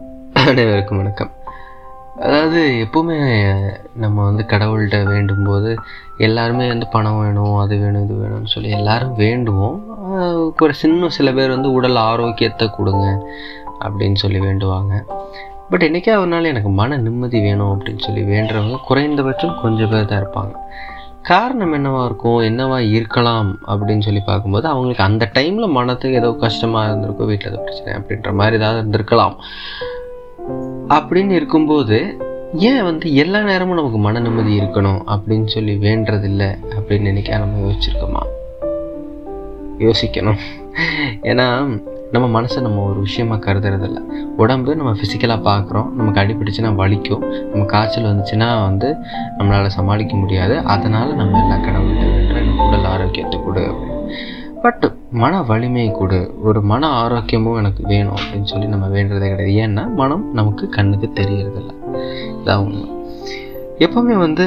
அனைவருக்கும் வணக்கம். அதாவது எப்போவுமே நம்ம வந்து கடவுள்கிட்ட வேண்டும் போது எல்லாருமே வந்து பணம் வேணும் அது வேணும் இது வேணும்னு சொல்லி எல்லாரும் வேண்டுவோம். ஒரு சின்ன சில பேர் வந்து உடல் ஆரோக்கியத்தை கொடுங்க அப்படின்னு சொல்லி வேண்டுவாங்க. பட் என்றைக்கே ஒரு நாள் எனக்கு மன நிம்மதி வேணும் அப்படின்னு சொல்லி வேண்டுறவங்க குறைந்தபட்சம் கொஞ்சம் பேர் தான் இருப்பாங்க. காரணம் என்னவாக இருக்கும்? என்னவா இருக்கலாம்? அப்படின்னு சொல்லி பார்க்கும்போது அவங்களுக்கு அந்த டைமில் மனத்துக்கு ஏதோ கஷ்டமாக இருந்திருக்கும் வீட்டில் ஏதோ பிரச்சனை அப்படின்ற மாதிரி ஏதாவது இருந்திருக்கலாம். அப்படின்னு இருக்கும்போது ஏன் வந்து எல்லா நேரமும் நமக்கு மன நிம்மதி இருக்கணும் அப்படின்னு சொல்லி வேண்டதில்லை அப்படின்னு நினைக்க நம்ம யோசிச்சிருக்கோமா? யோசிக்கணும். ஏன்னா நம்ம மனசை நம்ம ஒரு விஷயமாக கருதுறதில்ல. உடம்பு நம்ம ஃபிசிக்கலாக பார்க்குறோம். நமக்கு அடிபிடிச்சுன்னா வலிக்கும். நம்ம காய்ச்சல் வந்துச்சுன்னா வந்து நம்மளால் சமாளிக்க முடியாது. அதனால் நம்ம எல்லா கடவுள்கிட்ட வேண்டுற உடல் ஆரோக்கியத்தை கொடு பட் மன வலிமை கொடு. ஒரு மன ஆரோக்கியமும் எனக்கு வேணும் அப்படின்னு சொல்லி நம்ம வேண்டுறதே கிடையாது. ஏன்னா மனம் நமக்கு கண்ணுக்கு தெரியறதில்ல. இதான் உண்மை. எப்போவுமே வந்து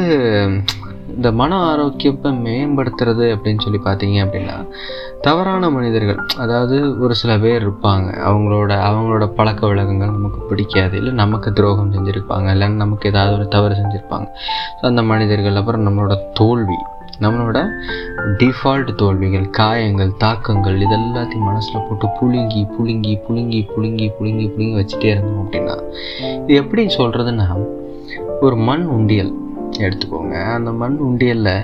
இந்த மன ஆரோக்கியத்தை மேம்படுத்துறது அப்படின்னு சொல்லி பார்த்தீங்க அப்படின்னா தவறான மனிதர்கள் அதாவது ஒரு சில பேர் இருப்பாங்க. அவங்களோட அவங்களோட பழக்க வழக்கங்கள் நமக்கு பிடிக்காது. இல்லை நமக்கு துரோகம் செஞ்சுருப்பாங்க. இல்லைன்னா நமக்கு ஏதாவது ஒரு தவறு செஞ்சுருப்பாங்க. ஸோ அந்த மனிதர்கள் அப்புறம் நம்மளோட தோல்வி நம்மளோட டிஃபால்ட் தோல்விகள் காயங்கள் தாக்கங்கள் இதெல்லாத்தையும் மனசில் போட்டு புழுங்கி புழுங்கி புழுங்கி புழுங்கி புழுங்கி புழுங்கி வச்சுட்டே இருந்தோம் அப்படின்னா இது எப்படி சொல்கிறதுன்னா ஒரு மண் உண்டியல் எடுத்துக்கோங்க. அந்த மண் உண்டியலில்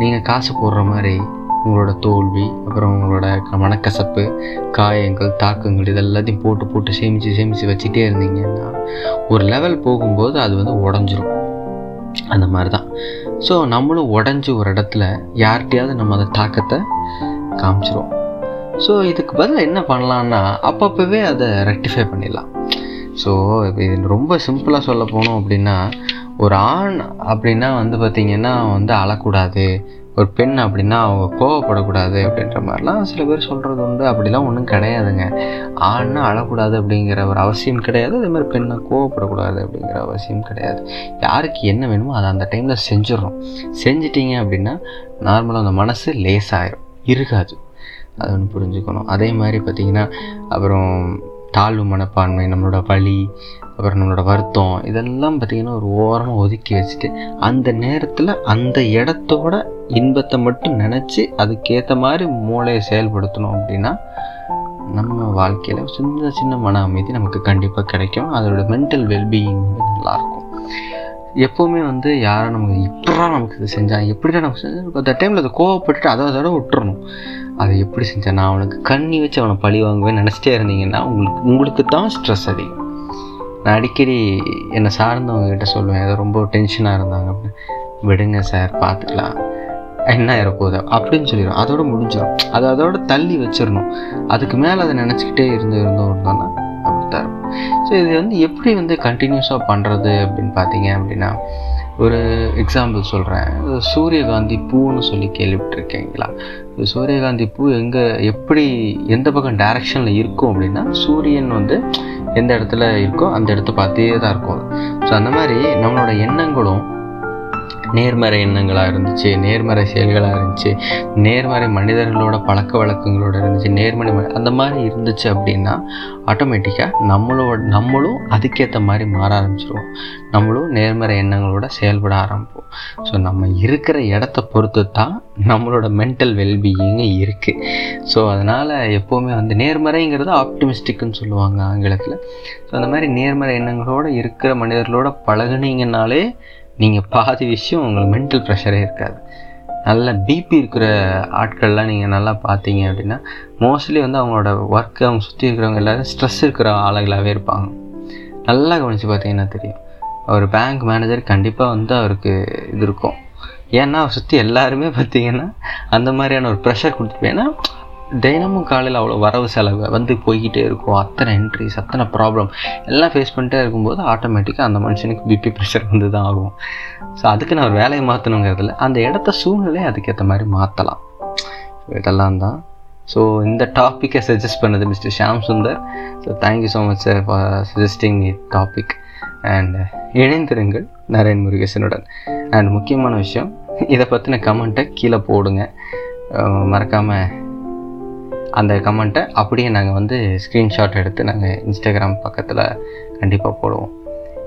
நீங்கள் காசு போடுற மாதிரி உங்களோட தோல்வி அப்புறம் உங்களோட மனக்கசப்பு காயங்கள் தாக்கங்கள் இதெல்லாத்தையும் போட்டு போட்டு சேமித்து சேமித்து வச்சுட்டே இருந்தீங்கன்னா ஒரு லெவல் போகும்போது அது வந்து உடஞ்சிரும். அந்த மாதிரி தான் ஸோ நம்மளும் உடஞ்சி ஒரு இடத்துல யார்கிட்டையாவது நம்ம அந்த தாக்கத்தை காமிச்சிரும் ஸோ இதுக்கு பதில் என்ன பண்ணலான்னா அப்பப்போவே அதை ரெக்டிஃபை பண்ணிடலாம். ஸோ இது ரொம்ப சிம்பிளாக சொல்ல போனோம் அப்படின்னா ஒரு ஆண் அப்படின்னா வந்து பார்த்திங்கன்னா வந்து அழக்கூடாது. ஒரு பெண் அப்படின்னா அவங்க கோவப்படக்கூடாது அப்படின்ற மாதிரிலாம் சில பேர் சொல்கிறது உண்டு. அப்படிலாம் ஒன்றும் கிடையாதுங்க. ஆண்னா அழக்கூடாது அப்படிங்கிற ஒரு அவசியம் கிடையாது. அதே மாதிரி பெண்ணை கோவப்படக்கூடாது அப்படிங்கிற அவசியம் கிடையாது. யாருக்கு என்ன வேணுமோ அதை அந்த டைமில் செஞ்சிடறோம். செஞ்சிட்டிங்க அப்படின்னா நார்மலாக அந்த மனசு லேசாகிடும் இருக்காது. அது ஒன்று புரிஞ்சுக்கணும். அதே மாதிரி பார்த்திங்கன்னா அப்புறம் தாழ்வு மனப்பான்மை நம்மளோட வலி அப்புறம் நம்மளோட வருத்தம் இதெல்லாம் பார்த்திங்கன்னா ஒரு ஓரமாக ஒதுக்கி வச்சுட்டு அந்த நேரத்தில் அந்த இடத்தோட இன்பத்தை மட்டும் நினச்சி அதுக்கேற்ற மாதிரி மூளையை செயல்படுத்தணும் அப்படின்னா நம்ம வாழ்க்கையில் சின்ன சின்ன மன அமைதி நமக்கு கண்டிப்பாக கிடைக்கும். அதோட மென்டல் வெல்பீயிங் வந்து நல்லாயிருக்கும். எப்போவுமே வந்து யாரும் நமக்கு இப்படா நமக்கு இது செஞ்சாங்க எப்படிடா நமக்கு செஞ்சால் அந்த டைமில் அதை கோவப்பட்டுட்டு அதை அதோட விட்டுறணும். அதை எப்படி செஞ்சேன்? நான் அவனுக்கு கண்ணி வச்சு அவனை பழி வாங்குவேன் நினச்சிட்டே இருந்தீங்கன்னா உங்களுக்கு உங்களுக்கு தான் ஸ்ட்ரெஸ் அதிகம் நான் அடிக்கடி என்னை சார்ந்தவங்ககிட்ட சொல்லுவேன் ஏதோ ரொம்ப டென்ஷனாக இருந்தாங்க அப்படின்னு. விடுங்க சார் பார்த்துக்கலாம். என்ன ஆயிரப்போகுது அப்படின்னு சொல்லிடும் அதோட முடிஞ்சிடும் அதை அதோட தள்ளி வச்சிடணும். அதுக்கு மேலே அதை நினச்சிக்கிட்டே இருந்து இருந்தோம் இருந்தோம்னா அப்படித்தான் இருக்கும். ஸோ இது வந்து எப்படி வந்து கண்டினியூஸாக பண்ணுறது அப்படின்னு பார்த்தீங்க அப்படின்னா ஒரு எக்ஸாம்பிள் சொல்கிறேன் சூரியகாந்தி பூன்னு சொல்லி கேள்விப்பட்டிருக்கீங்களா? சூரியகாந்தி பூ எங்கே எப்படி எந்த பக்கம் டைரக்ஷனில் இருக்கும் அப்படின்னா சூரியன் வந்து எந்த இடத்துல இருக்கோ அந்த இடத்த பார்த்தே தான் இருக்கும். ஸோ அந்த மாதிரி நம்மளோட எண்ணங்களும் நேர்மறை எண்ணங்களாக இருந்துச்சு நேர்மறை செயல்களாக இருந்துச்சு நேர்மறை மனிதர்களோட பழக்க வழக்கங்களோட இருந்துச்சு நேர்மறை அந்த மாதிரி இருந்துச்சு அப்படின்னா ஆட்டோமேட்டிக்காக நம்மளோட நம்மளும் அதுக்கேற்ற மாதிரி மாற ஆரம்பிச்சிருவோம். நம்மளும் நேர்மறை எண்ணங்களோட செயல்பட ஆரம்பிப்போம். ஸோ நம்ம இருக்கிற இடத்த பொறுத்து தான் நம்மளோட மென்டல் வெல்பீயிங்கு இருக்குது ஸோ அதனால் எப்போவுமே வந்து நேர்மறைங்கிறது ஆப்டிமிஸ்டிக்குன்னு சொல்லுவாங்க ஆங்கிலத்தில். ஸோ அந்த மாதிரி நேர்மறை எண்ணங்களோடு இருக்கிற மனிதர்களோட பழகுனீங்கன்னாலே நீங்கள் பாதி விஷயம் உங்களுக்கு மென்டல் ப்ரெஷரே இருக்காது. நல்ல பிபி இருக்கிற ஆட்கள்லாம் நீங்கள் நல்லா பார்த்தீங்க அப்படின்னா மோஸ்ட்லி வந்து அவங்களோட ஒர்க்கு அவங்க சுற்றி இருக்கிறவங்க எல்லோரும் ஸ்ட்ரெஸ் இருக்கிற ஆளுகளாகவே இருப்பாங்க. நல்லா கவனித்து பார்த்தீங்கன்னா தெரியும். அவர் பேங்க் மேனேஜர் கண்டிப்பாக வந்து அவருக்கு இது இருக்கும். ஏன்னா அவர் சுற்றி எல்லாருமே பார்த்தீங்கன்னா அந்த மாதிரியான ஒரு ப்ரெஷர் கொடுத்துருப்பேன். ஏன்னா தினமும் காலையில் அவ்வளோ வரவு செலவு வந்து போய்கிட்டே இருக்கும். அத்தனை என்ட்ரிஸ் அத்தனை ப்ராப்ளம் எல்லாம் ஃபேஸ் பண்ணிட்டே இருக்கும்போது ஆட்டோமேட்டிக்காக அந்த மனுஷனுக்கு பிபி ப்ரெஷர் வந்து தான் ஆகும். ஸோ அதுக்கு நான் ஒரு வேலையை மாற்றணுங்கிறதுல அந்த இடத்த சூழ்நிலை அதுக்கேற்ற மாதிரி மாற்றலாம் இதெல்லாம் தான். ஸோ இந்த டாப்பிக்கை சஜஸ்ட் பண்ணது mister Sham Sundar. So thank you so much sir for suggesting the topic and இணைந்திருங்கள் நரேன் முருகேசனுடன். அண்ட் முக்கியமான விஷயம் இதை பற்றின கமெண்ட்டை கீழே போடுங்க. மறக்காமல் அந்த கமெண்ட்டை அப்படியே நாங்கள் வந்து ஸ்க்ரீன்ஷாட் எடுத்து நாங்கள் இன்ஸ்டாகிராம் பக்கத்தில் கண்டிப்பாக போடுவோம்.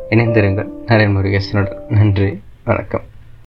இணைந்திருங்கள். நரேன் முருகேசனுடன் நன்றி. வணக்கம்.